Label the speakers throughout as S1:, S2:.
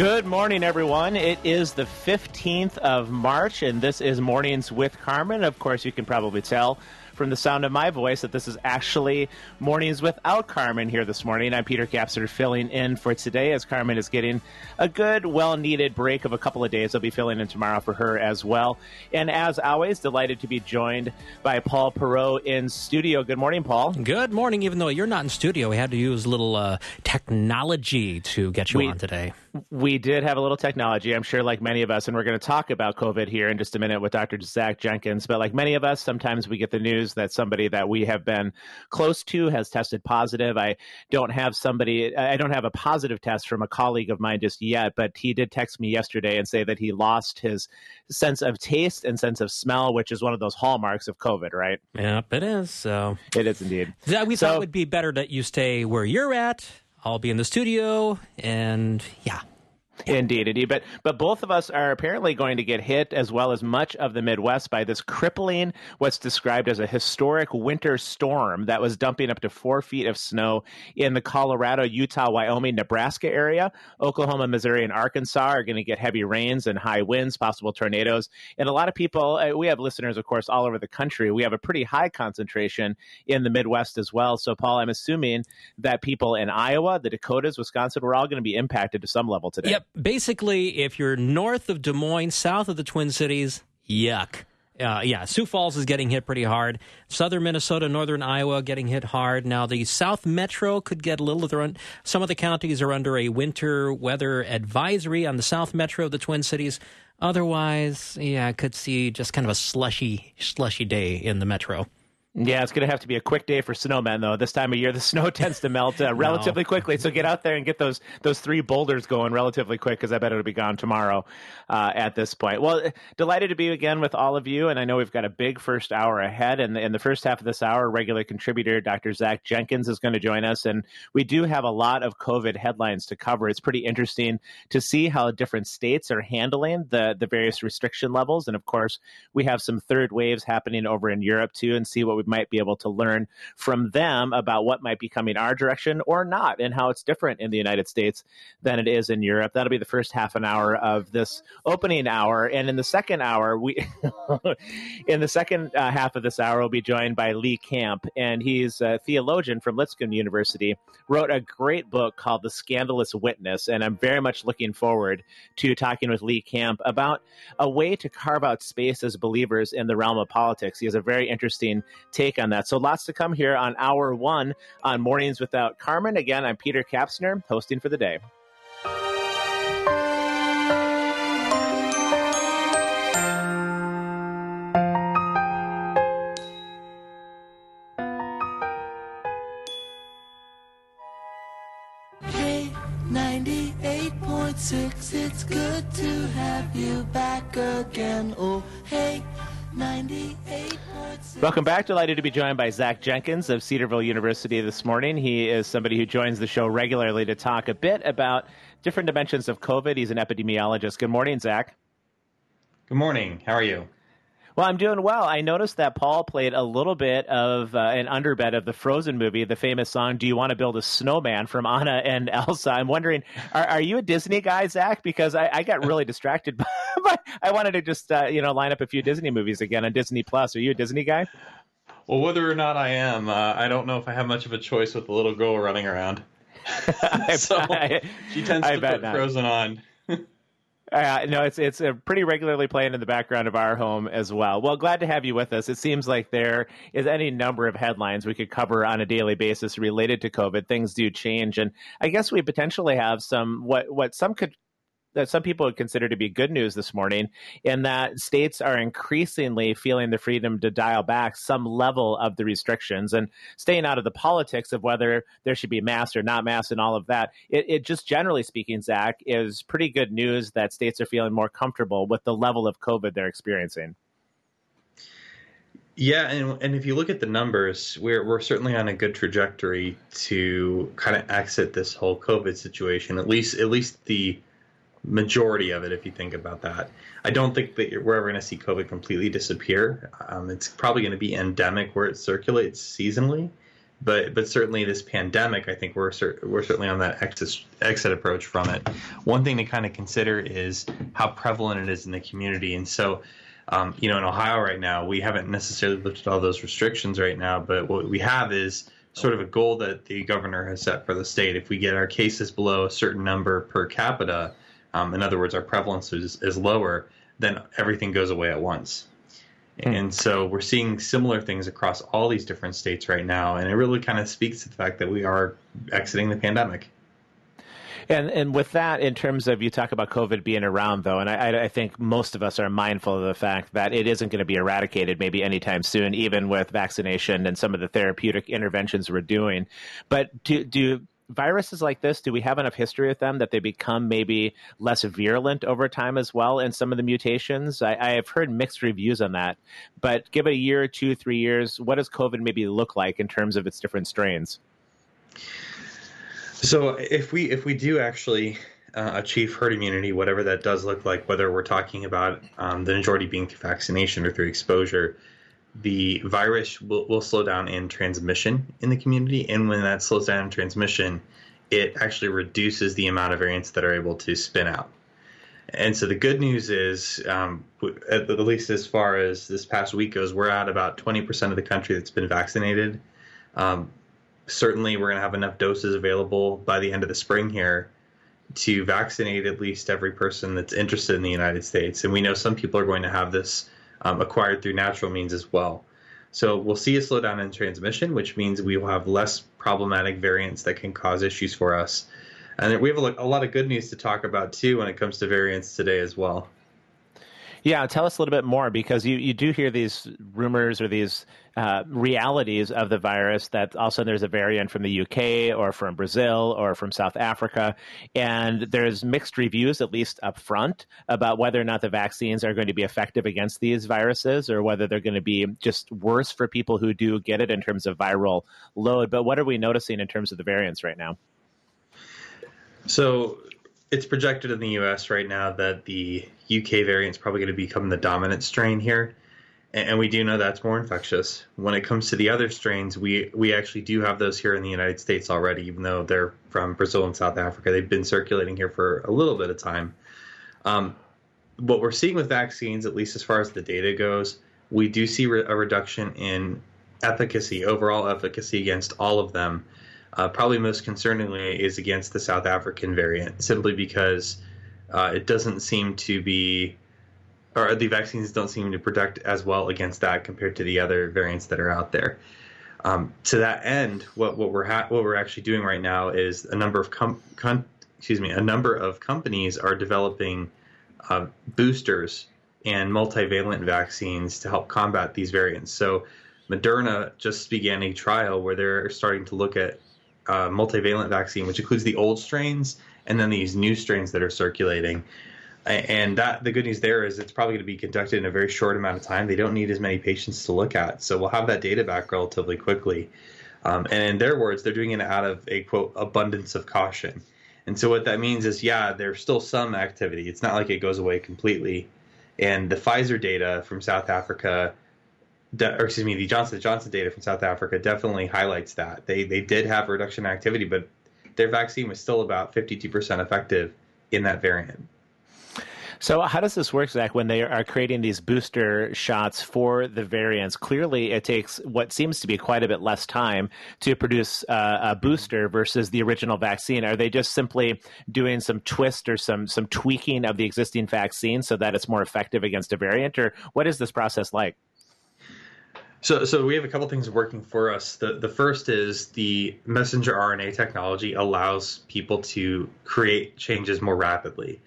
S1: Good morning, everyone. It is the 15th of March, and this is Mornings with Carmen. Of course, you can probably tell from the sound of my voice that this is actually Mornings without Carmen here this morning. I'm Peter Kapsner filling in for today as Carmen is getting a good, well needed break of a couple of days. I'll be filling in tomorrow for her as well. And as always, delighted to be joined by Paul Perot in studio. Good morning, Paul.
S2: Good morning. Even though you're not in studio, we had to use a little uh, technology to get you
S1: We-
S2: on today.
S1: We did have a little technology, I'm sure, like many of us, and we're going to talk about COVID here in just a minute with Dr. Zach Jenkins. But like many of us, sometimes we get the news that somebody that we have been close to has tested positive. I don't have somebody, I don't have a positive test from a colleague of mine just yet, but he did text me yesterday and say that he lost his sense of taste and sense of smell, which is one of those hallmarks of COVID, right?
S2: Yep, it is. So
S1: It is indeed.
S2: that we
S1: So-
S2: thought it would be better that you stay where you're at. I'll be in the studio, and yeah,
S1: Indeed, indeed. But but both of us are apparently going to get hit, as well as much of the Midwest, by this crippling, what's described as a historic winter storm that was dumping up to four feet of snow in the Colorado, Utah, Wyoming, Nebraska area. Oklahoma, Missouri, and Arkansas are going to get heavy rains and high winds, possible tornadoes. And a lot of people, uh, we have listeners, of course, all over the country. We have a pretty high concentration in the Midwest as well. So, Paul, I'm assuming that people in Iowa, the Dakotas, Wisconsin, we're all going to be impacted to some level today.
S2: yep. Basically, if you're north of Des Moines, south of the Twin Cities, yuck. Uh, yeah, Sioux Falls is getting hit pretty hard. Southern Minnesota, northern Iowa getting hit hard. Now, the South Metro could get a little. Some of the counties are under a winter weather advisory on the South Metro, of the Twin Cities. Otherwise, yeah, I could see just kind of a slushy, slushy day in the Metro.
S1: Yeah, it's going to have to be a quick day for snowmen, though. This time of year, the snow tends to melt uh, relatively quickly. So get out there and get those those three boulders going relatively quick, because I bet it'll be gone tomorrow. Uh, at this point, well, delighted to be again with all of you, and I know we've got a big first hour ahead. And in the first half of this hour, regular contributor Dr. Zach Jenkins is going to join us, and we do have a lot of COVID headlines to cover. It's pretty interesting to see how different states are handling the the various restriction levels, and of course, we have some third waves happening over in Europe too, and see what we might be able to learn from them about what might be coming our direction or not, and how it's different in the United States than it is in Europe. That'll be the first half an hour of this opening hour, and in the second hour, we in the second uh, half of this hour, we'll be joined by Lee Camp, and he's a theologian from Lipscomb University. Wrote a great book called The Scandalous Witness, and I'm very much looking forward to talking with Lee Camp about a way to carve out space as believers in the realm of politics. He has a very interesting take on that. So lots to come here on hour one on Mornings Without Carmen. Again, I'm Peter Kapsner, hosting for the day.
S3: 98.6, it's good to have you back again. Oh, hey, 98.6.
S1: Welcome back. Delighted to be joined by Zach Jenkins of Cedarville University this morning. He is somebody who joins the show regularly to talk a bit about different dimensions of COVID. He's an epidemiologist. Good morning, Zach.
S4: Good morning. How are you?
S1: Well, I'm doing well. I noticed that Paul played a little bit of uh, an underbed of the Frozen movie, the famous song "Do You Want to Build a Snowman" from Anna and Elsa. I'm wondering, are, are you a Disney guy, Zach? Because I, I got really distracted, by, but I wanted to just uh, you know line up a few Disney movies again on Disney Plus. Are you a Disney guy?
S4: Well, whether or not I am, uh, I don't know if I have much of a choice with the little girl running around. so
S1: I-
S4: she tends
S1: I
S4: to put
S1: not.
S4: Frozen on.
S1: Uh, no, it's it's uh, pretty regularly playing in the background of our home as well. Well, glad to have you with us. It seems like there is any number of headlines we could cover on a daily basis related to COVID. Things do change, and I guess we potentially have some what what some could that some people would consider to be good news this morning, in that states are increasingly feeling the freedom to dial back some level of the restrictions and staying out of the politics of whether there should be masks or not masks and all of that. It, it just generally speaking, Zach, is pretty good news that states are feeling more comfortable with the level of COVID they're experiencing.
S4: Yeah, and and if you look at the numbers, we're we're certainly on a good trajectory to kind of exit this whole COVID situation. At least at least the majority of it, if you think about that. I don't think that we're ever going to see COVID completely disappear. Um, it's probably going to be endemic where it circulates seasonally, but but certainly this pandemic, I think we're we're certainly on that exit exit approach from it. One thing to kind of consider is how prevalent it is in the community, and so. Um, you know, in Ohio right now, we haven't necessarily at all those restrictions right now, but what we have is sort of a goal that the governor has set for the state. If we get our cases below a certain number per capita, um, in other words, our prevalence is, is lower, then everything goes away at once. And so we're seeing similar things across all these different states right now, and it really kind of speaks to the fact that we are exiting the pandemic.
S1: And and with that, in terms of you talk about COVID being around, though, and I, I think most of us are mindful of the fact that it isn't going to be eradicated maybe anytime soon, even with vaccination and some of the therapeutic interventions we're doing. But do do viruses like this, do we have enough history with them that they become maybe less virulent over time as well in some of the mutations? I, I have heard mixed reviews on that. But give it a year, two, three years, what does COVID maybe look like in terms of its different strains?
S4: So if we if we do actually uh, achieve herd immunity, whatever that does look like, whether we're talking about um, the majority being through vaccination or through exposure, the virus will, will slow down in transmission in the community, and when that slows down in transmission, it actually reduces the amount of variants that are able to spin out. And so the good news is, um, at least as far as this past week goes, we're at about 20% of the country that's been vaccinated. Um, certainly, we're going to have enough doses available by the end of the spring here to vaccinate at least every person that's interested in the United States. And we know some people are going to have this um, acquired through natural means as well. So we'll see a slowdown in transmission, which means we will have less problematic variants that can cause issues for us. And we have a, a lot of good news to talk about too when it comes to variants today as well.
S1: Yeah, tell us a little bit more because you, you do hear these rumors or these uh, realities of the virus that all of a sudden there's a variant from the UK or from Brazil or from South Africa. And there's mixed reviews, at least up front, about whether or not the vaccines are going to be effective against these viruses or whether they're going to be just worse for people who do get it in terms of viral load. But what are we noticing in terms of the variants right now?
S4: So it's projected in the U.S. right now that the UK variant is probably going to become the dominant strain here, and, and we do know that's more infectious. When it comes to the other strains, we we actually do have those here in the United States already, even though they're from Brazil and South Africa. They've been circulating here for a little bit of time. Um, what we're seeing with vaccines, at least as far as the data goes, we do see re- a reduction in efficacy, overall efficacy against all of them. Uh, probably most concerningly is against the South African variant, simply because uh, it doesn't seem to be, or the vaccines don't seem to protect as well against that compared to the other variants that are out there. Um, to that end, what, what we're ha- what we're actually doing right now is a number of com- excuse me a number of companies are developing uh, boosters and multivalent vaccines to help combat these variants. So Moderna just began a trial where they're starting to look at uh, multivalent vaccine, which includes the old strains and then these new strains that are circulating. And that the good news there is it's probably going to be conducted in a very short amount of time. They don't need as many patients to look at, so we'll have that data back relatively quickly. Um, and in their words, they're doing it out of a quote abundance of caution. And so what that means is, yeah, there's still some activity. It's not like it goes away completely. And the Pfizer data from South Africa or excuse me, the Johnson Johnson data from South Africa definitely highlights that they they did have reduction in activity, but their vaccine was still about 52% effective in that variant.
S1: So, how does this work, Zach, when they are creating these booster shots for the variants? Clearly, it takes what seems to be quite a bit less time to produce uh, a booster versus the original vaccine. Are they just simply doing some twist or some, some tweaking of the existing vaccine so that it's more effective against a variant? Or what is this process like?
S4: So, so we have a couple things working for us. The the first is the messenger RNA technology allows people to create changes more rapidly.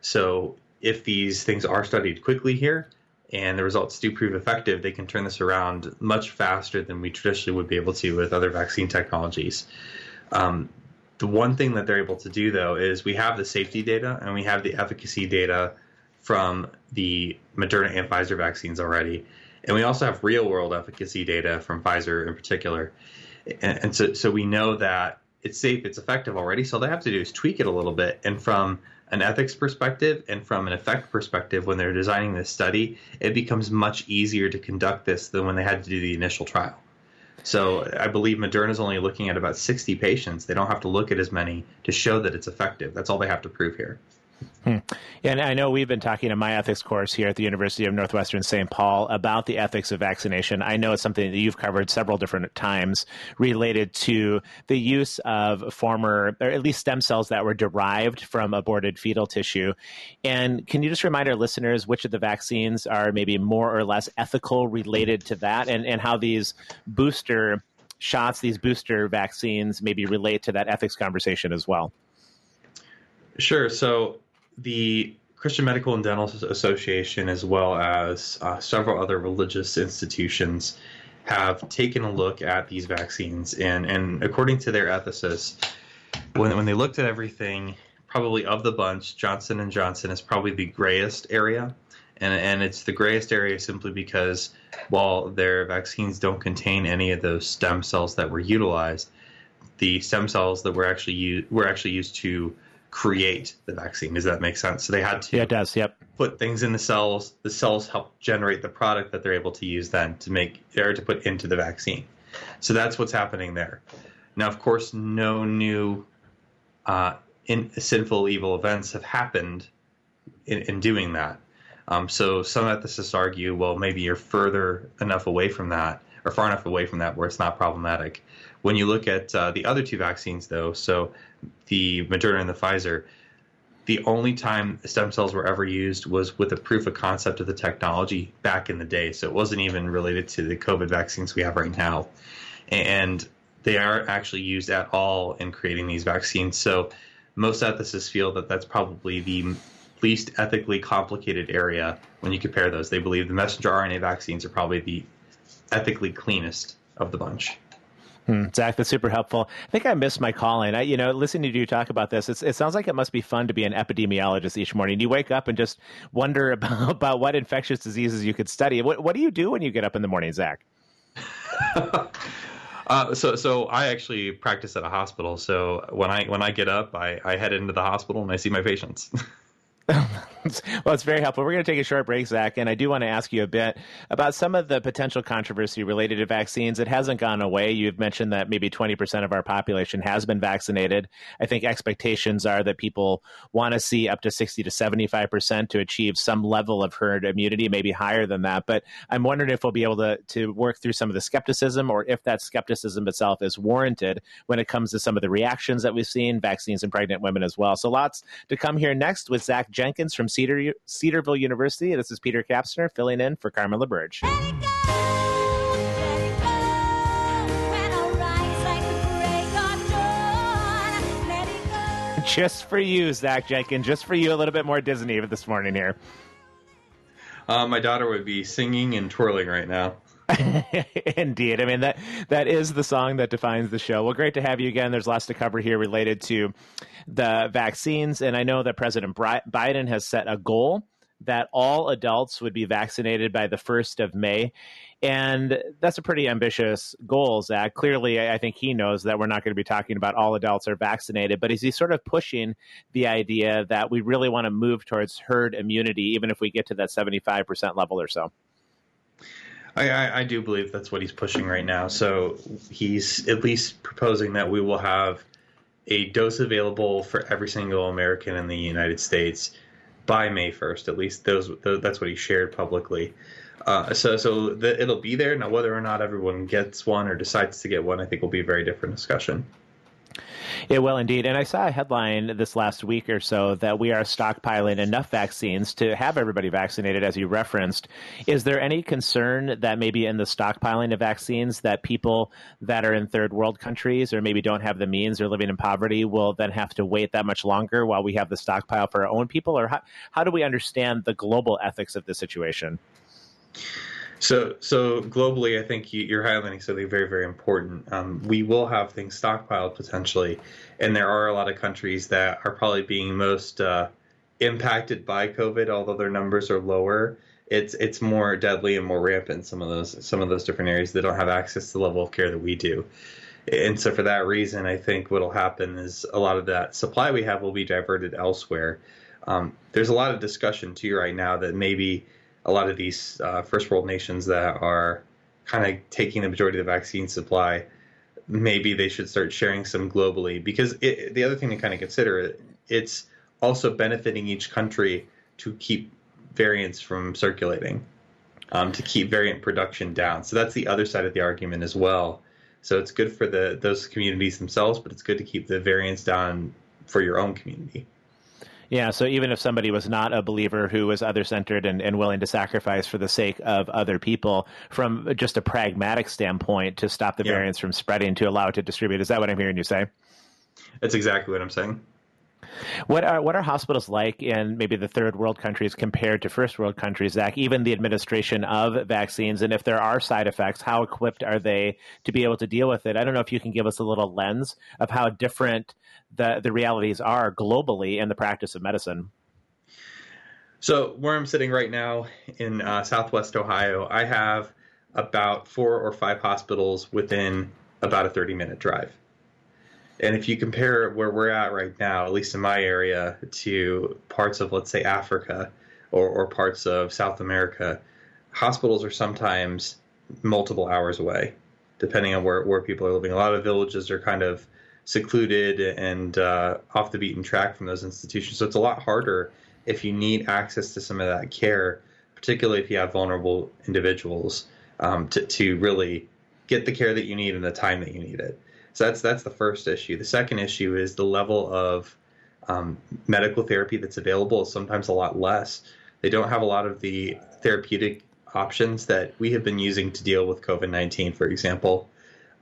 S4: So if these things are studied quickly here and the results do prove effective, they can turn this around much faster than we traditionally would be able to with other vaccine technologies. Um, the one thing that they're able to do, though, is we have the safety data and we have the efficacy data from the Moderna and Pfizer vaccines already. And we also have real world efficacy data from Pfizer in particular. And, and so, so we know that it's safe, it's effective already. So all they have to do is tweak it a little bit. And from an ethics perspective and from an effect perspective, when they're designing this study, it becomes much easier to conduct this than when they had to do the initial trial. So I believe Moderna is only looking at about 60 patients. They don't have to look at as many to show that it's effective. That's all they have to prove here. Hmm.
S1: And I know we've been talking in my ethics course here at the University of Northwestern St. Paul about the ethics of vaccination. I know it's something that you've covered several different times related to the use of former, or at least stem cells that were derived from aborted fetal tissue. And can you just remind our listeners which of the vaccines are maybe more or less ethical related to that and, and how these booster shots, these booster vaccines maybe relate to that ethics conversation as well?
S4: Sure. So the Christian Medical and Dental Association, as well as uh, several other religious institutions, have taken a look at these vaccines, and and according to their ethicists, when when they looked at everything, probably of the bunch, Johnson and Johnson is probably the grayest area, and and it's the grayest area simply because while their vaccines don't contain any of those stem cells that were utilized, the stem cells that were actually used were actually used to create the vaccine. Does that make sense? So they had to
S1: Yeah, it does. Yep.
S4: put things in the cells. The cells help generate the product that they're able to use then to make or to put into the vaccine. So that's what's happening there. Now, of course, no new uh, in, sinful, evil events have happened in, in doing that. Um, so some ethicists argue, well, maybe you're further enough away from that, or far enough away from that, where it's not problematic. When you look at uh, the other two vaccines, though, so the Moderna and the Pfizer, the only time stem cells were ever used was with a proof of concept of the technology back in the day. So it wasn't even related to the COVID vaccines we have right now. And they aren't actually used at all in creating these vaccines. So most ethicists feel that that's probably the least ethically complicated area when you compare those. They believe the messenger RNA vaccines are probably the ethically cleanest of the bunch.
S1: Hmm, Zach, that's super helpful. I think I missed my calling. I, you know, listening to you talk about this, it sounds like it must be fun to be an epidemiologist each morning. You wake up and just wonder about, about what infectious diseases you could study. What, what do you do when you get up in the morning, Zach?
S4: Uh, so, so I actually practice at a hospital. So when I when I get up, I, I head into the hospital and I see my patients.
S1: well, it's very helpful. We're going to take a short break, Zach, and I do want to ask you a bit about some of the potential controversy related to vaccines. It hasn't gone away. You've mentioned that maybe 20% of our population has been vaccinated. I think expectations are that people want to see up to 60 to 75% to achieve some level of herd immunity, maybe higher than that. But I'm wondering if we'll be able to, to work through some of the skepticism or if that skepticism itself is warranted when it comes to some of the reactions that we've seen, vaccines in pregnant women as well. So lots to come here next with Zach Jenkins from Cedar, Cedarville University. This is Peter Kapsner filling in for Carmen LaBerge.
S5: Let it go, let it go. When I rise like the break of dawn, let it go.
S1: Just for you, Zach Jenkins. Just for you, a little bit more Disney this morning here.
S4: uh, my daughter would be singing and twirling right now.
S1: Indeed. I mean that that is the song that defines the show. Well, great to have you again. There's lots to cover here related to the vaccines, and I know that President Biden has set a goal that all adults would be vaccinated by the first of May. And that's a pretty ambitious goal, Zach. Clearly, I think he knows that we're not going to be talking about all adults are vaccinated, but is he sort of pushing the idea that we really want to move towards herd immunity, even if we get to that 75% level or so?
S4: I, I, I do believe that's what he's pushing right now. So he's at least proposing that we will have a dose available for every single American in the United States by May 1st. At least those that's what he shared publicly. Uh, so so the, it'll be there now. Whether or not everyone gets one or decides to get one, I think will be a very different discussion.
S1: It will indeed. And I saw a headline this last week or so that we are stockpiling enough vaccines to have everybody vaccinated, as you referenced. Is there any concern that maybe in the stockpiling of vaccines that people that are in third world countries or maybe don't have the means or living in poverty will then have to wait that much longer while we have the stockpile for our own people? Or how, how do we understand the global ethics of this situation?
S4: So, so globally, I think you- you're highlighting something very, very important. Um, we will have things stockpiled potentially, and there are a lot of countries that are probably being most uh, impacted by COVID, although their numbers are lower. It's it's more deadly and more rampant. in Some of those some of those different areas that don't have access to the level of care that we do, and so for that reason, I think what'll happen is a lot of that supply we have will be diverted elsewhere. Um, there's a lot of discussion too right now that maybe a lot of these uh, first world nations that are kind of taking the majority of the vaccine supply, maybe they should start sharing some globally. Because it, the other thing to kind of consider, it's also benefiting each country to keep variants from circulating, um, to keep variant production down. So that's the other side of the argument as well. So it's good for the those communities themselves, but it's good to keep the variants down for your own community.
S1: Yeah, so even if somebody was not a believer who was other centered and, and willing to sacrifice for the sake of other people, from just a pragmatic standpoint, to stop the
S4: Yeah.
S1: variants from spreading, to allow it to distribute, is that what I'm hearing you say?
S4: That's exactly what I'm saying.
S1: What are what are hospitals like in maybe the third world countries compared to first world countries, Zach? Even the administration of vaccines, and if there are side effects, how equipped are they to be able to deal with it? I don't know if you can give us a little lens of how different the the realities are globally in the practice of medicine.
S4: So where I'm sitting right now in uh, Southwest Ohio, I have about four or five hospitals within about a 30 minute drive. And if you compare where we're at right now, at least in my area, to parts of, let's say, Africa or, or parts of South America, hospitals are sometimes multiple hours away, depending on where, where people are living. A lot of villages are kind of secluded and uh, off the beaten track from those institutions. So it's a lot harder if you need access to some of that care, particularly if you have vulnerable individuals, um, to, to really get the care that you need in the time that you need it. So that's that's the first issue. The second issue is the level of um, medical therapy that's available is sometimes a lot less. They don't have a lot of the therapeutic options that we have been using to deal with COVID 19, for example.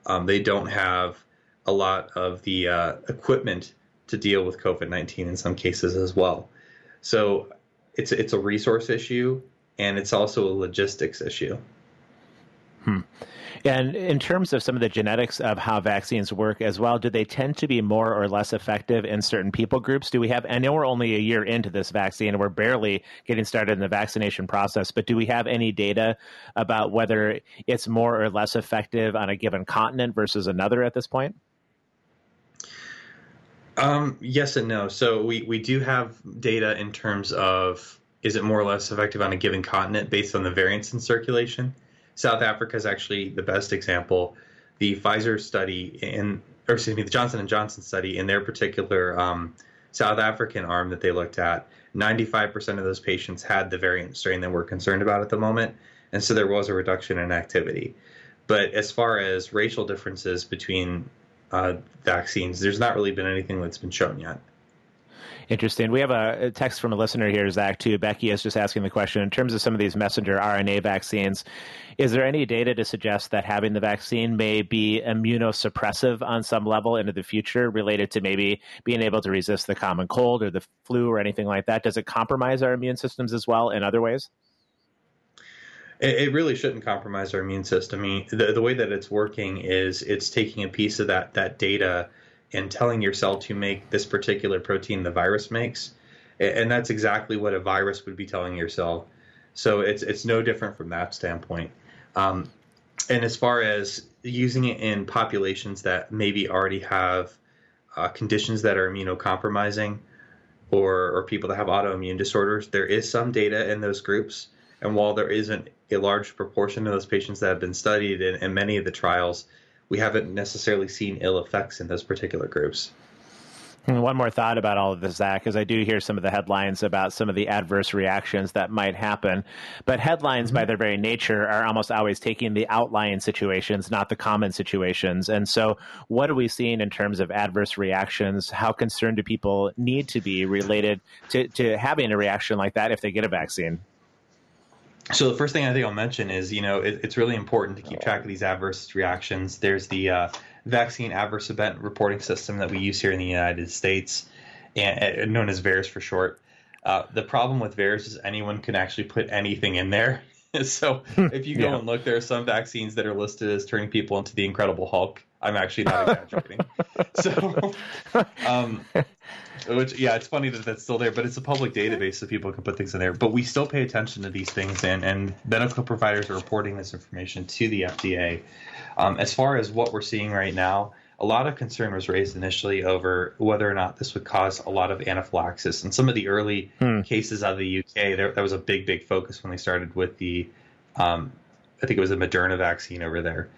S4: Um, they don't have a lot of the uh, equipment to deal with COVID 19 in some cases as well. So it's, it's a resource issue and it's also a logistics issue.
S1: And in terms of some of the genetics of how vaccines work as well, do they tend to be more or less effective in certain people groups? Do we have, I know we're only a year into this vaccine and we're barely getting started in the vaccination process, but do we have any data about whether it's more or less effective on a given continent versus another at this point?
S4: Um, yes and no. So we, we do have data in terms of is it more or less effective on a given continent based on the variants in circulation. South Africa is actually the best example. The Pfizer study in, or excuse me, the Johnson and Johnson study in their particular um, South African arm that they looked at, 95% of those patients had the variant strain that we're concerned about at the moment, and so there was a reduction in activity. But as far as racial differences between uh, vaccines, there's not really been anything that's been shown yet.
S1: Interesting. We have a text from a listener here, Zach, too. Becky is just asking the question in terms of some of these messenger RNA vaccines, is there any data to suggest that having the vaccine may be immunosuppressive on some level into the future related to maybe being able to resist the common cold or the flu or anything like that? Does it compromise our immune systems as well in other ways?
S4: It, it really shouldn't compromise our immune system. I mean, the, the way that it's working is it's taking a piece of that that data and telling your cell to make this particular protein the virus makes, and that's exactly what a virus would be telling your cell. So it's it's no different from that standpoint. Um, and as far as using it in populations that maybe already have uh, conditions that are immunocompromising, or or people that have autoimmune disorders, there is some data in those groups. And while there isn't a large proportion of those patients that have been studied in, in many of the trials, we haven't necessarily seen ill effects in those particular groups.
S1: And One more thought about all of this, Zach, because I do hear some of the headlines about some of the adverse reactions that might happen. But headlines, mm-hmm. by their very nature, are almost always taking the outlying situations, not the common situations. And so, what are we seeing in terms of adverse reactions? How concerned do people need to be related to, to having a reaction like that if they get a vaccine?
S4: So the first thing I think I'll mention is, you know, it, it's really important to keep track of these adverse reactions. There's the uh, vaccine adverse event reporting system that we use here in the United States, and, uh, known as VAERS for short. Uh, the problem with VAERS is anyone can actually put anything in there. so if you go
S1: Yeah.
S4: and look, there are some vaccines that are listed as turning people into the Incredible Hulk. I'm actually not exaggerating. so, um, which yeah, it's funny that that's still there, but it's a public database, so people can put things in there. But we still pay attention to these things, and and medical providers are reporting this information to the FDA. Um, as far as what we're seeing right now, a lot of concern was raised initially over whether or not this would cause a lot of anaphylaxis. And some of the early cases out of the UK, there, there was a big, big focus when they started with the, um, I think it was the Moderna vaccine over there.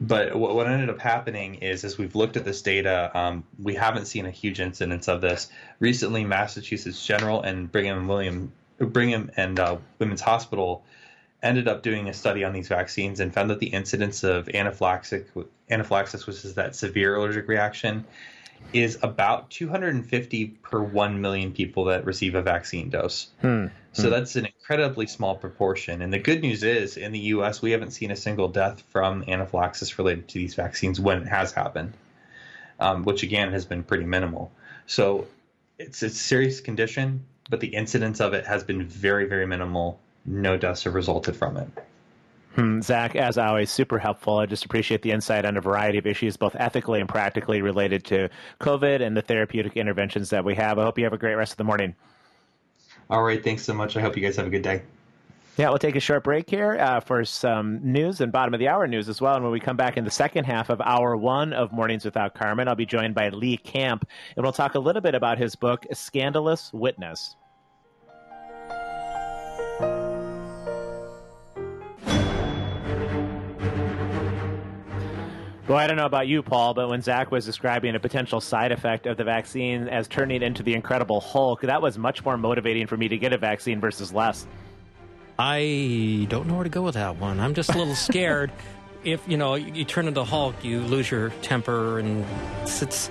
S4: But what, what ended up happening is, as we've looked at this data, um, we haven't seen a huge incidence of this. Recently, Massachusetts General and Brigham and William, Brigham and uh, Women's Hospital ended up doing a study on these vaccines and found that the incidence of anaphylaxis, anaphylaxis, which is that severe allergic reaction, is about 250 per 1 million people that receive a vaccine dose. So that's an incredibly small proportion. And the good news is, in the U.S., we haven't seen a single death from anaphylaxis related to these vaccines when it has happened, um, which again has been pretty minimal. So it's a serious condition, but the incidence of it has been very, very minimal. No deaths have resulted from it.
S1: Hmm, Zach, as always, super helpful. I just appreciate the insight on a variety of issues, both ethically and practically related to COVID and the therapeutic interventions that we have. I hope you have a great rest of the morning.
S4: All right, thanks so much. I hope you guys have a good day.
S1: Yeah, we'll take a short break here uh, for some news and bottom of the hour news as well. And when we come back in the second half of hour one of Mornings Without Carmen, I'll be joined by Lee Camp, and we'll talk a little bit about his book, Scandalous Witness. Well, I don't know about you, Paul, but when Zach was describing a potential side effect of the vaccine as turning into the Incredible Hulk, that was much more motivating for me to get a vaccine versus less.
S2: I don't know where to go with that one. I'm just a little scared. if you know you, you turn into Hulk, you lose your temper, and it's, it's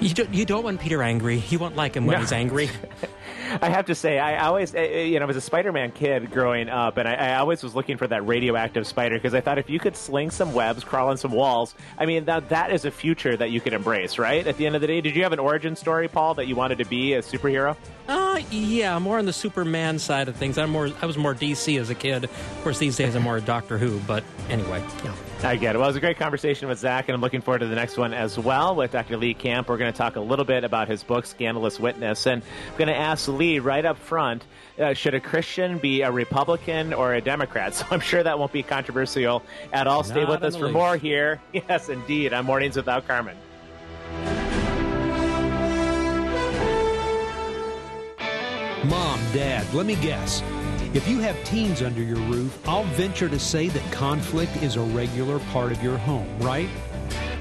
S2: you don't you don't want Peter angry. You won't like him when
S1: No.
S2: he's angry.
S1: I have to say, I always, uh, you know, I was a Spider-Man kid growing up, and I, I always was looking for that radioactive spider because I thought if you could sling some webs, crawl on some walls, I mean, that that is a future that you could embrace, right? At the end of the day, did you have an origin story, Paul, that you wanted to be a superhero?
S2: Uh, yeah, more on the Superman side of things. I'm more I was more DC as a kid. Of course, these days I'm more Doctor Who. But anyway, yeah.
S1: I get it. Well, it was a great conversation with Zach, and I'm looking forward to the next one as well with Dr. Lee Camp. We're going to talk a little bit about his book, Scandalous Witness. And I'm going to ask Lee right up front uh, should a Christian be a Republican or a Democrat? So I'm sure that won't be controversial at all. Stay with us for
S2: least.
S1: more here. Yes, indeed, on Mornings Without Carmen.
S6: Mom, Dad, let me guess. If you have teens under your roof, I'll venture to say that conflict is a regular part of your home, right?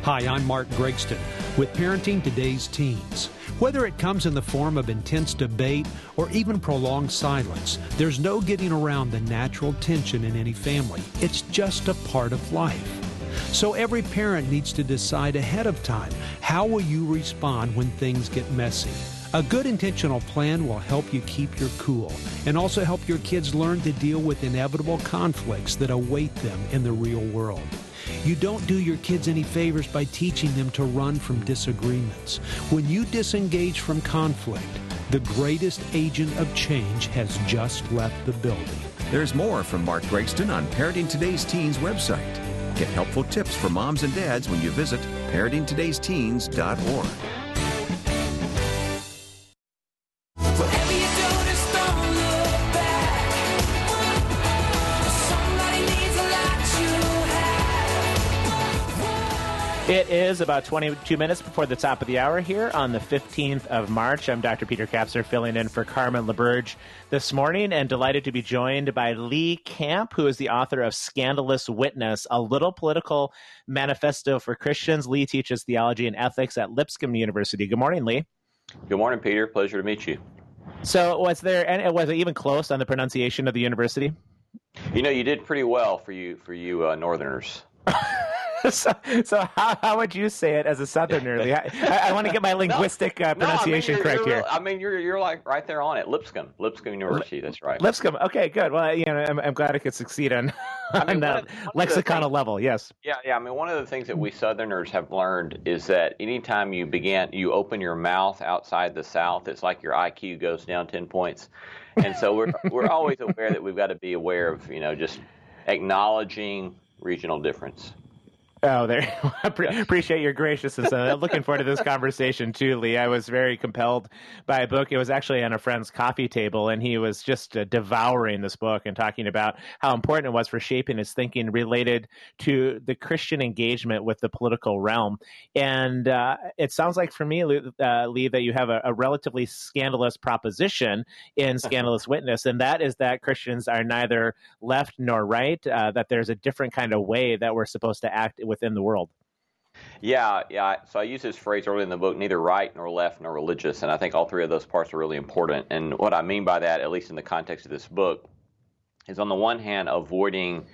S6: Hi, I'm Mark Gregston with Parenting Today's Teens. Whether it comes in the form of intense debate or even prolonged silence, there's no getting around the natural tension in any family. It's just a part of life. So every parent needs to decide ahead of time how will you respond when things get messy. A good intentional plan will help you keep your cool and also help your kids learn to deal with inevitable conflicts that await them in the real world. You don't do your kids any favors by teaching them to run from disagreements. When you disengage from conflict, the greatest agent of change has just left the building.
S7: There's more from Mark Gregston on Parenting Today's Teens website. Get helpful tips for moms and dads when you visit parentingtodaysteens.org.
S1: It is about 22 minutes before the top of the hour here on the 15th of March. I'm Dr. Peter Kapsner filling in for Carmen LaBerge this morning and delighted to be joined by Lee Camp, who is the author of Scandalous Witness, a little political manifesto for Christians. Lee teaches theology and ethics at Lipscomb University. Good morning, Lee.
S8: Good morning, Peter. Pleasure to meet you.
S1: So, was there, and was it even close on the pronunciation of the university?
S8: You know, you did pretty well for you for you uh, Northerners.
S1: so, so how, how would you say it as a Southerner? I, I, want to get my linguistic uh, pronunciation
S8: no, I mean,
S1: correct
S8: you're,
S1: here.
S8: I mean, you're you're like right there on it. Lipscomb, Lipscomb University. That's right.
S1: Lipscomb. Okay, good. Well, you know, I'm, I'm glad I could succeed on,
S8: I mean,
S1: on that
S8: one of- one of the
S1: lexiconal level. Yes.
S8: Yeah, yeah. I mean, one of the things that we Southerners have learned is that anytime you begin, you open your mouth outside the South, it's like your IQ goes down ten points. And so we're we're always aware that we've got to be aware of you know just acknowledging regional difference.
S1: Oh, there. I appreciate your graciousness. Uh, looking forward to this conversation too, Lee. I was very compelled by a book. It was actually on a friend's coffee table, and he was just uh, devouring this book and talking about how important it was for shaping his thinking related to the Christian engagement with the political realm. And uh, it sounds like for me, Lee, uh, Lee that you have a, a relatively scandalous proposition in Scandalous Witness, and that is that Christians are neither left nor right. Uh, that there's a different kind of way that we're supposed to act within the world.
S8: Yeah, yeah. So I use this phrase early in the book, neither right nor left nor religious, and I think all three of those parts are really important. And what I mean by that, at least in the context of this book, is on the one hand avoiding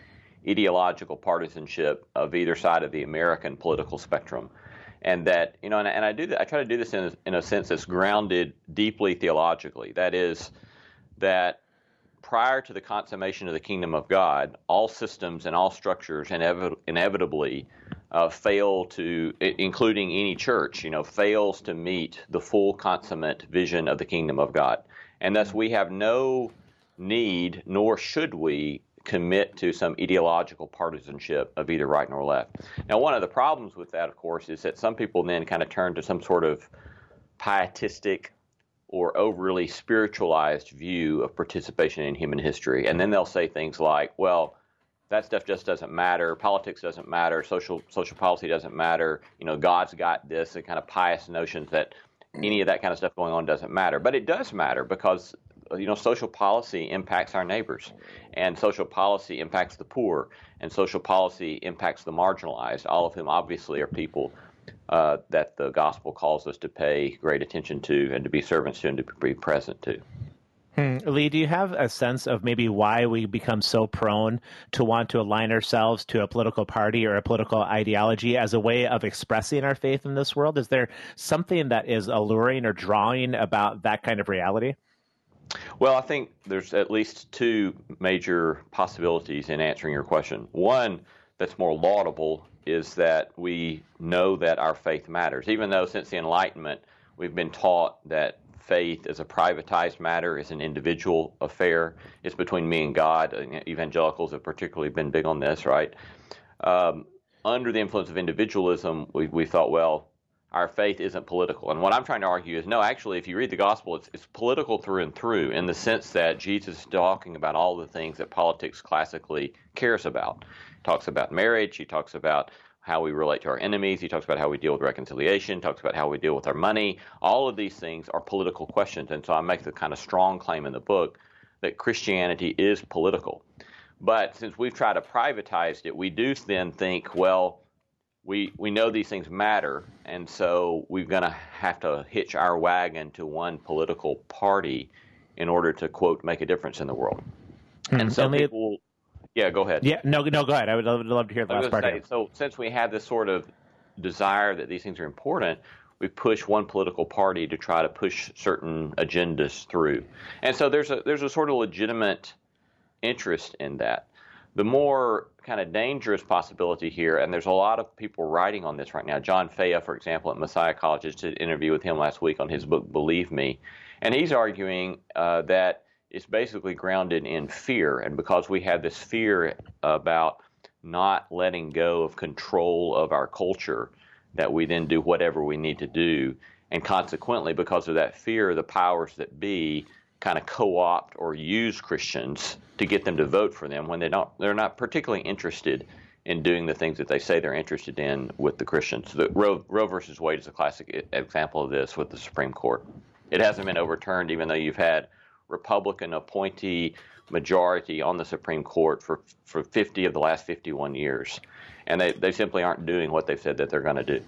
S8: ideological partisanship of either side of the American political spectrum. And that, you know, and, and I do I try to do this in in a sense that's grounded deeply theologically. That is, that prior to the consummation of the kingdom of God, all systems and all structures inevi- inevitably uh, fail to, including any church, you know, fails to meet the full consummate vision of the kingdom of God. And thus we have no need, nor should we, commit to some ideological partisanship of either right nor left. Now, one of the problems with that, of course, is that some people then kind of turn to some sort of pietistic or overly spiritualized view of participation in human history. And then they'll say things like, well, that stuff just doesn't matter. Politics doesn't matter. Social social policy doesn't matter. You know, God's got this. The kind of pious notions that any of that kind of stuff going on doesn't matter. But it does matter because you know social policy impacts our neighbors, and social policy impacts the poor, and social policy impacts the marginalized. All of whom obviously are people uh, that the gospel calls us to pay great attention to, and to be servants to, and to be present to.
S1: Hmm. Lee, do you have a sense of maybe why we become so prone to want to align ourselves to a political party or a political ideology as a way of expressing our faith in this world? Is there something that is alluring or drawing about that kind of reality?
S8: Well, I think there's at least two major possibilities in answering your question. One that's more laudable is that we know that our faith matters, even though since the Enlightenment we've been taught that faith is a privatized matter, is an individual affair, it's between me and God. Evangelicals have particularly been big on this, right? Um, under the influence of individualism, we, we thought, well, our faith isn't political. And what I'm trying to argue is no, actually, if you read the gospel, it's, it's political through and through in the sense that Jesus is talking about all the things that politics classically cares about. He talks about marriage, he talks about how we relate to our enemies, he talks about how we deal with reconciliation, talks about how we deal with our money. All of these things are political questions. And so I make the kind of strong claim in the book that Christianity is political. But since we've tried to privatize it, we do then think, well, we we know these things matter, and so we're going to have to hitch our wagon to one political party in order to quote make a difference in the world. Hmm. And so
S1: And Lee-
S8: people, yeah, go ahead.
S1: Yeah, no, no, go ahead. I would love, love to hear the
S8: I
S1: last part.
S8: say, so since we have this sort of desire that these things are important, we push one political party to try to push certain agendas through, and so there's a there's a sort of legitimate interest in that. The more kind of dangerous possibility here, and there's a lot of people writing on this right now. John Fea, for example, at Messiah College, just did an interview with him last week on his book Believe Me, and he's arguing uh, that it's basically grounded in fear, and because we have this fear about not letting go of control of our culture, that we then do whatever we need to do, and consequently, because of that fear, the powers that be kind of co-opt or use Christians to get them to vote for them when they don't they're not particularly interested in doing the things that they say they're interested in with the Christians. The Roe, Roe versus Wade is a classic example of this with the Supreme Court. It hasn't been overturned, even though you've had Republican appointee majority on the Supreme Court for, for 50 of the last 51 years. And they, they simply aren't doing what they've said that they're going to do.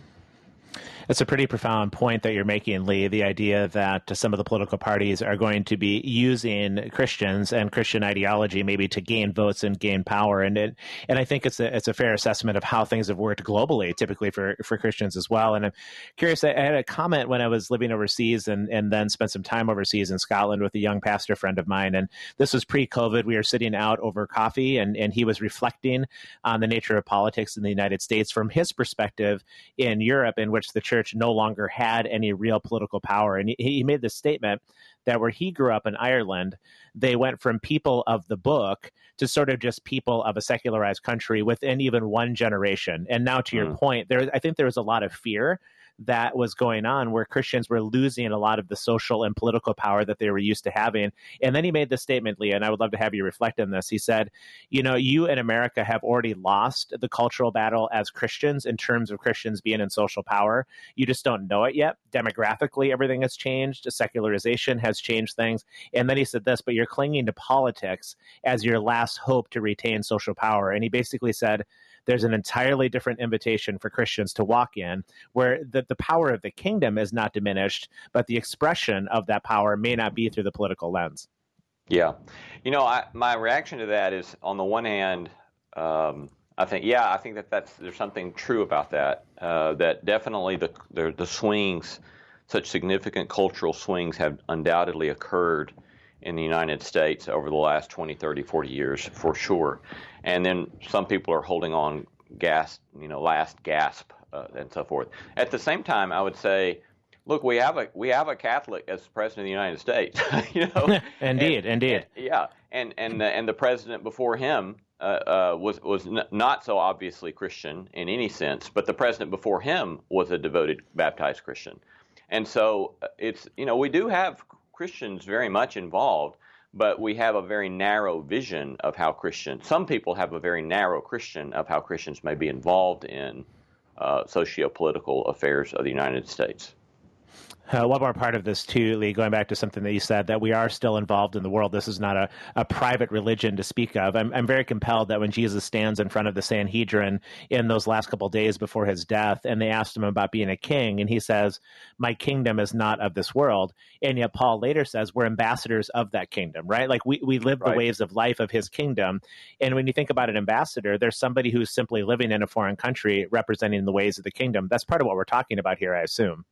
S1: It's a pretty profound point that you're making, Lee. The idea that some of the political parties are going to be using Christians and Christian ideology maybe to gain votes and gain power, and it, and I think it's a it's a fair assessment of how things have worked globally, typically for for Christians as well. And I'm curious. I had a comment when I was living overseas and and then spent some time overseas in Scotland with a young pastor friend of mine, and this was pre-COVID. We were sitting out over coffee, and and he was reflecting on the nature of politics in the United States from his perspective in Europe, in which the church no longer had any real political power. And he, he made this statement that where he grew up in Ireland, they went from people of the book to sort of just people of a secularized country within even one generation. And now, to your hmm. point, there, I think there was a lot of fear that was going on where Christians were losing a lot of the social and political power that they were used to having. And then he made the statement, Leah, and I would love to have you reflect on this. He said, You know, you in America have already lost the cultural battle as Christians in terms of Christians being in social power. You just don't know it yet. Demographically, everything has changed. Secularization has changed things. And then he said this, but you're clinging to politics as your last hope to retain social power. And he basically said, there's an entirely different invitation for Christians to walk in where the, the power of the kingdom is not diminished, but the expression of that power may not be through the political lens.
S8: Yeah, you know, I, my reaction to that is, on the one hand, um, I think, yeah, I think that that's there's something true about that. Uh, that definitely the, the the swings, such significant cultural swings, have undoubtedly occurred in the United States over the last 20, 30, 40 years for sure. And then some people are holding on gas, you know, last gasp uh, and so forth. At the same time, I would say, look, we have a we have a Catholic as president of the United States. you know,
S1: indeed,
S8: And-
S1: indeed.
S8: yeah, and and the, and the president before him uh, uh, was was n- not so obviously Christian in any sense, but the president before him was a devoted baptized Christian, and so uh, it's you know we do have Christians very much involved, but we have a very narrow vision of how Christians. Some people have a very narrow Christian of how Christians may be involved in uh, socio-political affairs of the United States.
S1: Uh, one more part of this too, Lee, going back to something that you said that we are still involved in the world. This is not a, a private religion to speak of. I'm, I'm very compelled that when Jesus stands in front of the Sanhedrin in those last couple of days before his death, and they asked him about being a king, and he says, "My kingdom is not of this world." And yet Paul later says, "We're ambassadors of that kingdom." Right? Like we we live the
S8: Right.
S1: waves of life of his kingdom. And when you think about an ambassador, there's somebody who's simply living in a foreign country representing the ways of the kingdom. That's part of what we're talking about here, I assume.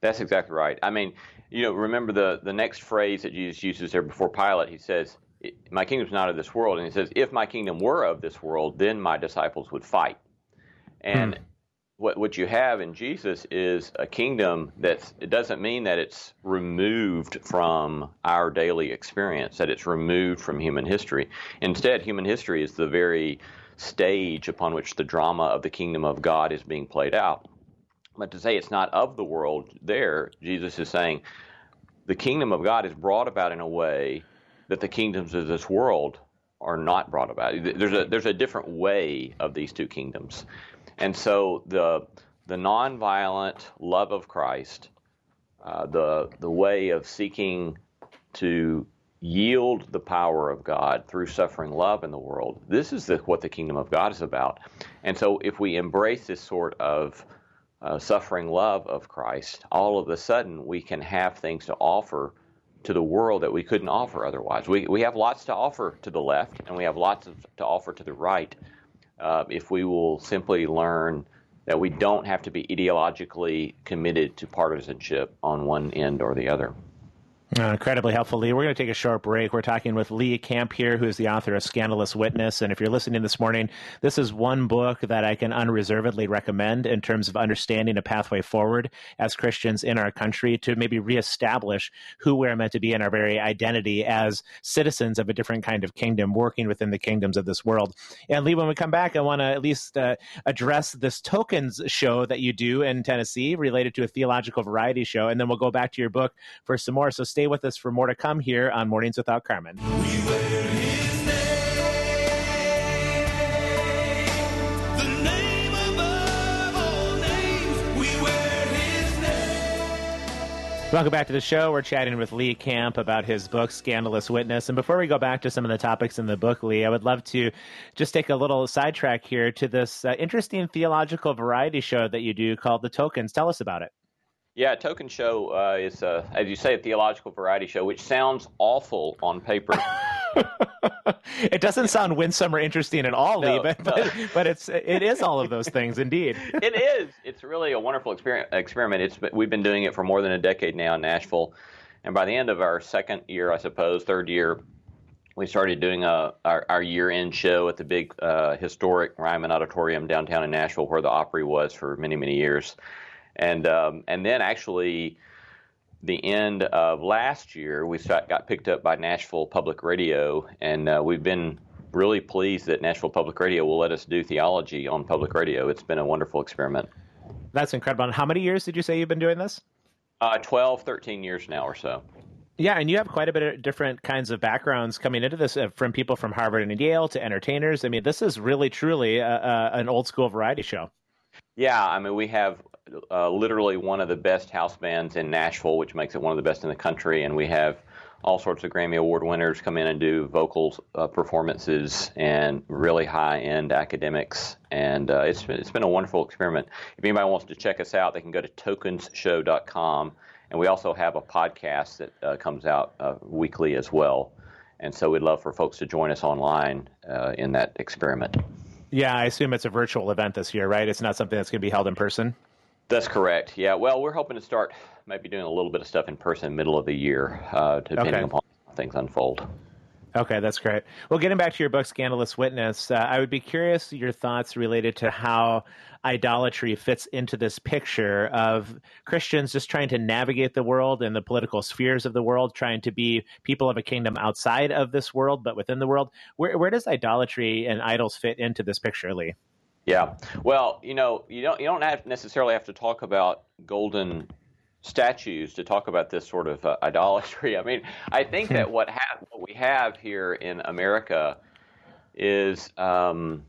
S8: That's exactly right. I mean, you know, remember the the next phrase that Jesus uses there before Pilate. He says, "My kingdom's not of this world," and he says, "If my kingdom were of this world, then my disciples would fight." And hmm. what what you have in Jesus is a kingdom that's. It doesn't mean that it's removed from our daily experience, that it's removed from human history. Instead, human history is the very stage upon which the drama of the kingdom of God is being played out. But to say it's not of the world, there, Jesus is saying the kingdom of God is brought about in a way that the kingdoms of this world are not brought about. There's a there's a different way of these two kingdoms, and so the the nonviolent love of Christ, uh, the the way of seeking to yield the power of God through suffering love in the world. This is the, what the kingdom of God is about, and so if we embrace this sort of uh, suffering love of Christ, all of a sudden we can have things to offer to the world that we couldn't offer otherwise. We, we have lots to offer to the left, and we have lots of, to offer to the right uh, if we will simply learn that we don't have to be ideologically committed to partisanship on one end or the other.
S1: Uh, incredibly helpful, Lee. We're going to take a short break. We're talking with Lee Camp here, who is the author of Scandalous Witness. And if you're listening this morning, this is one book that I can unreservedly recommend in terms of understanding a pathway forward as Christians in our country to maybe reestablish who we're meant to be in our very identity as citizens of a different kind of kingdom, working within the kingdoms of this world. And Lee, when we come back, I want to at least uh, address this tokens show that you do in Tennessee related to a theological variety show. And then we'll go back to your book for some more. So stay Stay with us for more to come here on Mornings Without Carmen. We Welcome back to the show. We're chatting with Lee Camp about his book, Scandalous Witness. And before we go back to some of the topics in the book, Lee, I would love to just take a little sidetrack here to this uh, interesting theological variety show that you do called The Tokens. Tell us about it.
S8: Yeah, Tokens Show uh, is, uh, as you say, a theological variety show, which sounds awful on paper.
S1: It doesn't sound winsome or interesting at all,
S8: No,
S1: Lee, but,
S8: no.
S1: but, but it's, it is all of those things, indeed.
S8: it is. It's really a wonderful exper- experiment. It's we've been doing it for more than a decade now in Nashville, and by the end of our second year, I suppose, third year, we started doing a our, our year-end show at the big uh, historic Ryman Auditorium downtown in Nashville, where the Opry was for many many years, and um, and then actually. The end of last year, we got got picked up by Nashville Public Radio, and uh, we've been really pleased that Nashville Public Radio will let us do theology on public radio. It's been a wonderful experiment.
S1: That's incredible. And how many years did you say you've been doing this?
S8: Uh, 12, 13 years now or so.
S1: Yeah, and you have quite a bit of different kinds of backgrounds coming into this, uh, from people from Harvard and Yale to entertainers. I mean, this is really, truly uh, uh, an old school variety show.
S8: Yeah, I mean, we have uh, literally one of the best house bands in Nashville, which makes it one of the best in the country, and we have all sorts of Grammy Award winners come in and do vocal uh, performances and really high end academics. And uh, it's, been, it's been a wonderful experiment. If anybody wants to check us out, they can go to tokensshow.com. And we also have a podcast that uh, comes out uh, weekly as well. And so we'd love for folks to join us online uh, in that experiment.
S1: Yeah, I assume it's a virtual event this year, right? It's not something that's going to be held in person.
S8: That's correct. Yeah. Well, we're hoping to start maybe doing a little bit of stuff in person middle of the year, uh, depending
S1: Okay.
S8: upon how things unfold.
S1: Okay, that's great. Well, getting back to your book, Scandalous Witness, uh, I would be curious your thoughts related to how idolatry fits into this picture of Christians just trying to navigate the world and the political spheres of the world, trying to be people of a kingdom outside of this world, but within the world. Where, where does idolatry and idols fit into this picture, Lee?
S8: Yeah. Well, you know, you don't you don't have necessarily have to talk about golden statues to talk about this sort of uh, idolatry. I mean, I think that what ha- what we have here in America is um,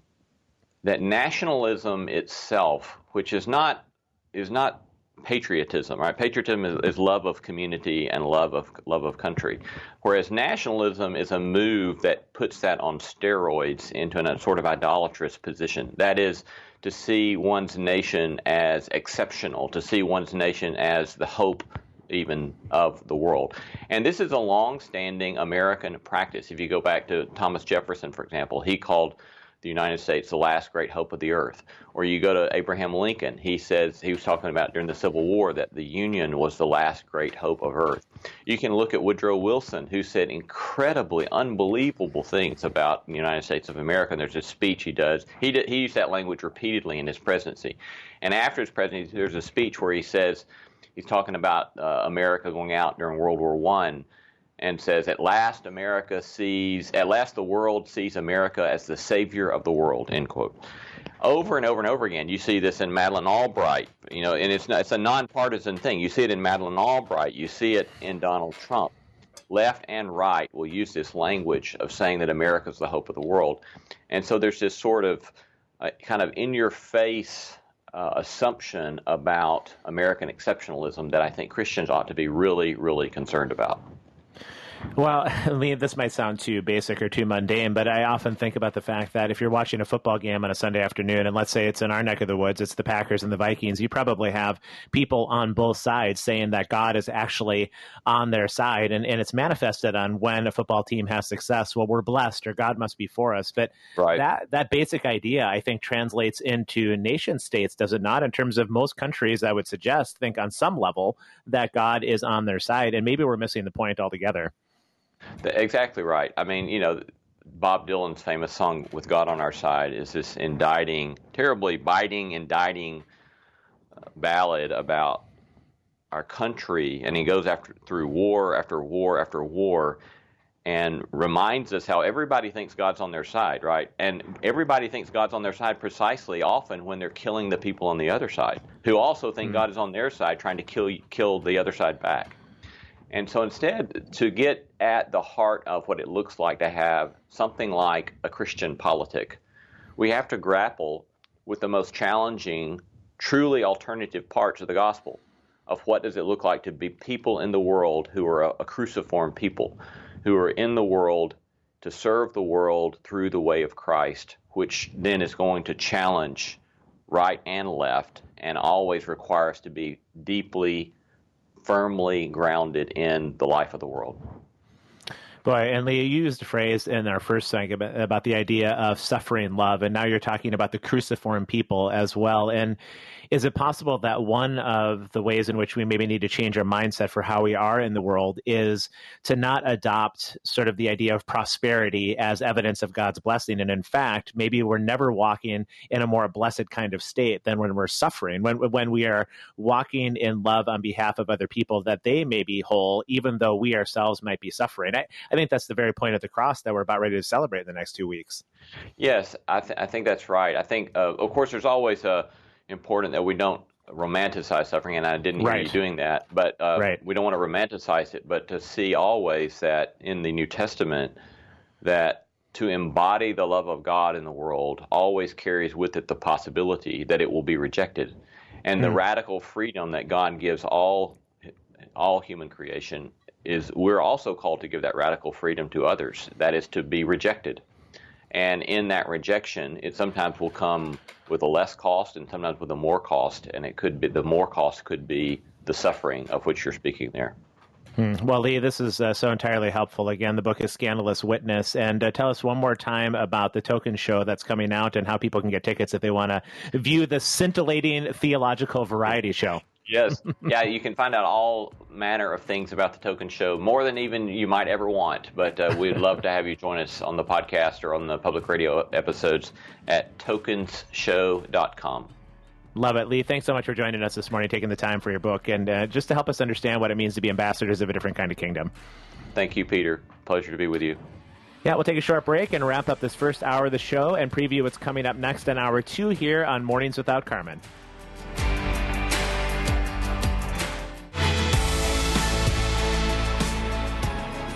S8: that nationalism itself, which is not is not patriotism, right? Patriotism is, is love of community and love of love of country, whereas nationalism is a move that puts that on steroids into a sort of idolatrous position. That is to see one's nation as exceptional, to see one's nation as the hope even of the world. And this is a long-standing American practice. If you go back to Thomas Jefferson, for example, he called the United States the last great hope of the earth. Or you go to Abraham Lincoln, he says he was talking about during the Civil War that the Union was the last great hope of earth. You can look at Woodrow Wilson, who said incredibly unbelievable things about the United States of America. And there's a speech he does. He did, he used that language repeatedly in his presidency. And after his presidency, there's a speech where he says he's talking about uh, America going out during World War One and says, At last America sees, at last the world sees America as the savior of the world, end quote. Over and over and over again, you see this in Madeleine Albright, you know, and it's, not, it's a nonpartisan thing. You see it in Madeleine Albright, you see it in Donald Trump. Left and right will use this language of saying that America is the hope of the world. And so there's this sort of uh, kind of in your face uh, assumption about American exceptionalism that I think Christians ought to be really, really concerned about.
S1: Well, Lee, this might sound too basic or too mundane, but I often think about the fact that if you're watching a football game on a Sunday afternoon, and let's say it's in our neck of the woods, it's the Packers and the Vikings, you probably have people on both sides saying that God is actually on their side, and, and it's manifested on when a football team has success. Well, we're blessed, or God must be for us. But
S8: Right.
S1: that that basic idea, I think, translates into nation states, does it not? In terms of most countries, I would suggest think on some level that God is on their side, and maybe we're missing the point altogether.
S8: Exactly right. I mean, you know, Bob Dylan's famous song "With God on Our Side" is this indicting, terribly biting, indicting uh, ballad about our country, and he goes after through war after war after war, and reminds us how everybody thinks God's on their side, right? And everybody thinks God's on their side precisely often when they're killing the people on the other side, who also think God is on their side, trying to kill kill the other side back. And so instead, to get at the heart of what it looks like to have something like a Christian politic, we have to grapple with the most challenging, truly alternative parts of the gospel. of what does it look like to be people in the world who are a, a cruciform people, who are in the world to serve the world through the way of Christ, which then is going to challenge right and left and always require us to be deeply, firmly grounded in the life of the world.
S1: Boy, and Leah, you used a phrase in our first segment about, the idea of suffering love, and now you're talking about the cruciform people as well. And is it possible that one of the ways in which we maybe need to change our mindset for how we are in the world is to not adopt sort of the idea of prosperity as evidence of God's blessing? And in fact, maybe we're never walking in a more blessed kind of state than when we're suffering, when, when we are walking in love on behalf of other people, that they may be whole, even though we ourselves might be suffering. I, I think that's the very point of the cross that we're about ready to celebrate in the next two weeks.
S8: Yes, I, th- I think that's right. I think, uh, of course, there's always uh, important that we don't romanticize suffering, and I didn't hear
S1: Right.
S8: you doing that. But uh,
S1: Right.
S8: we don't want to romanticize it, but to see always that in the New Testament, that to embody the love of God in the world always carries with it the possibility that it will be rejected, and the
S1: Hmm.
S8: radical freedom that God gives all all human creation is we're also called to give that radical freedom to others. That is to be rejected. And in that rejection, it sometimes will come with a less cost and sometimes with a more cost. And it could be the more cost could be the suffering of which you're speaking there.
S1: Hmm. Well, Lee, this is uh, so entirely helpful. Again, the book is Scandalous Witness. And uh, tell us one more time about the token show that's coming out and how people can get tickets if they want to view the scintillating theological variety show.
S8: Yes. yeah, you can find out all manner of things about the Tokens Show, more than even you might ever want. But uh, we'd love to have you join us on the podcast or on the public radio episodes at tokensshow.com.
S1: Love it. Lee, thanks so much for joining us this morning, taking the time for your book, and uh, just to help us understand what it means to be ambassadors of a different kind of kingdom.
S8: Thank you, Peter. Pleasure to be with you.
S1: Yeah, we'll take a short break and wrap up this first hour of the show and preview what's coming up next in hour two here on Mornings Without Carmen.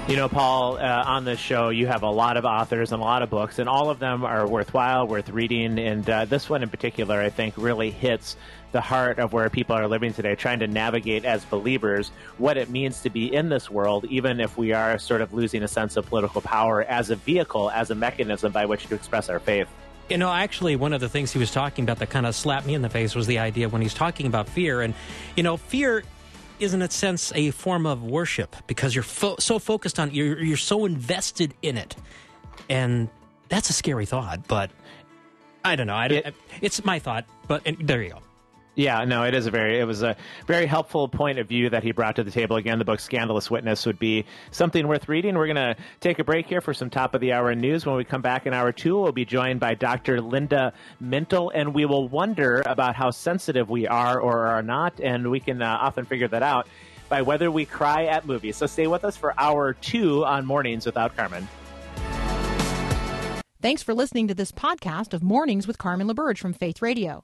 S1: You know, Paul, uh, on this show, you have a lot of authors and a lot of books, and all of them are worthwhile, worth reading. And uh, this one in particular, I think, really hits the heart of where people are living today, trying to navigate as believers what it means to be in this world, even if we are sort of losing a sense of political power as a vehicle, as a mechanism by which to express our faith.
S2: You know, actually, one of the things he was talking about that kind of slapped me in the face was the idea when he's talking about fear. And, you know, fear is in a sense a form of worship because you're fo- so focused on you're you're so invested in it, and that's a scary thought. But I don't know. I, don't- it's my thought. But there you go.
S1: Yeah, no, it is a very it was a very helpful point of view that he brought to the table. Again, the book Scandalous Witness would be something worth reading. We're going to take a break here for some top of the hour news. When we come back in hour 2, we'll be joined by Dr. Linda Mintle and we will wonder about how sensitive we are or are not and we can uh, often figure that out by whether we cry at movies. So stay with us for hour 2 on Mornings without Carmen.
S9: Thanks for listening to this podcast of Mornings with Carmen LaBerge from Faith Radio.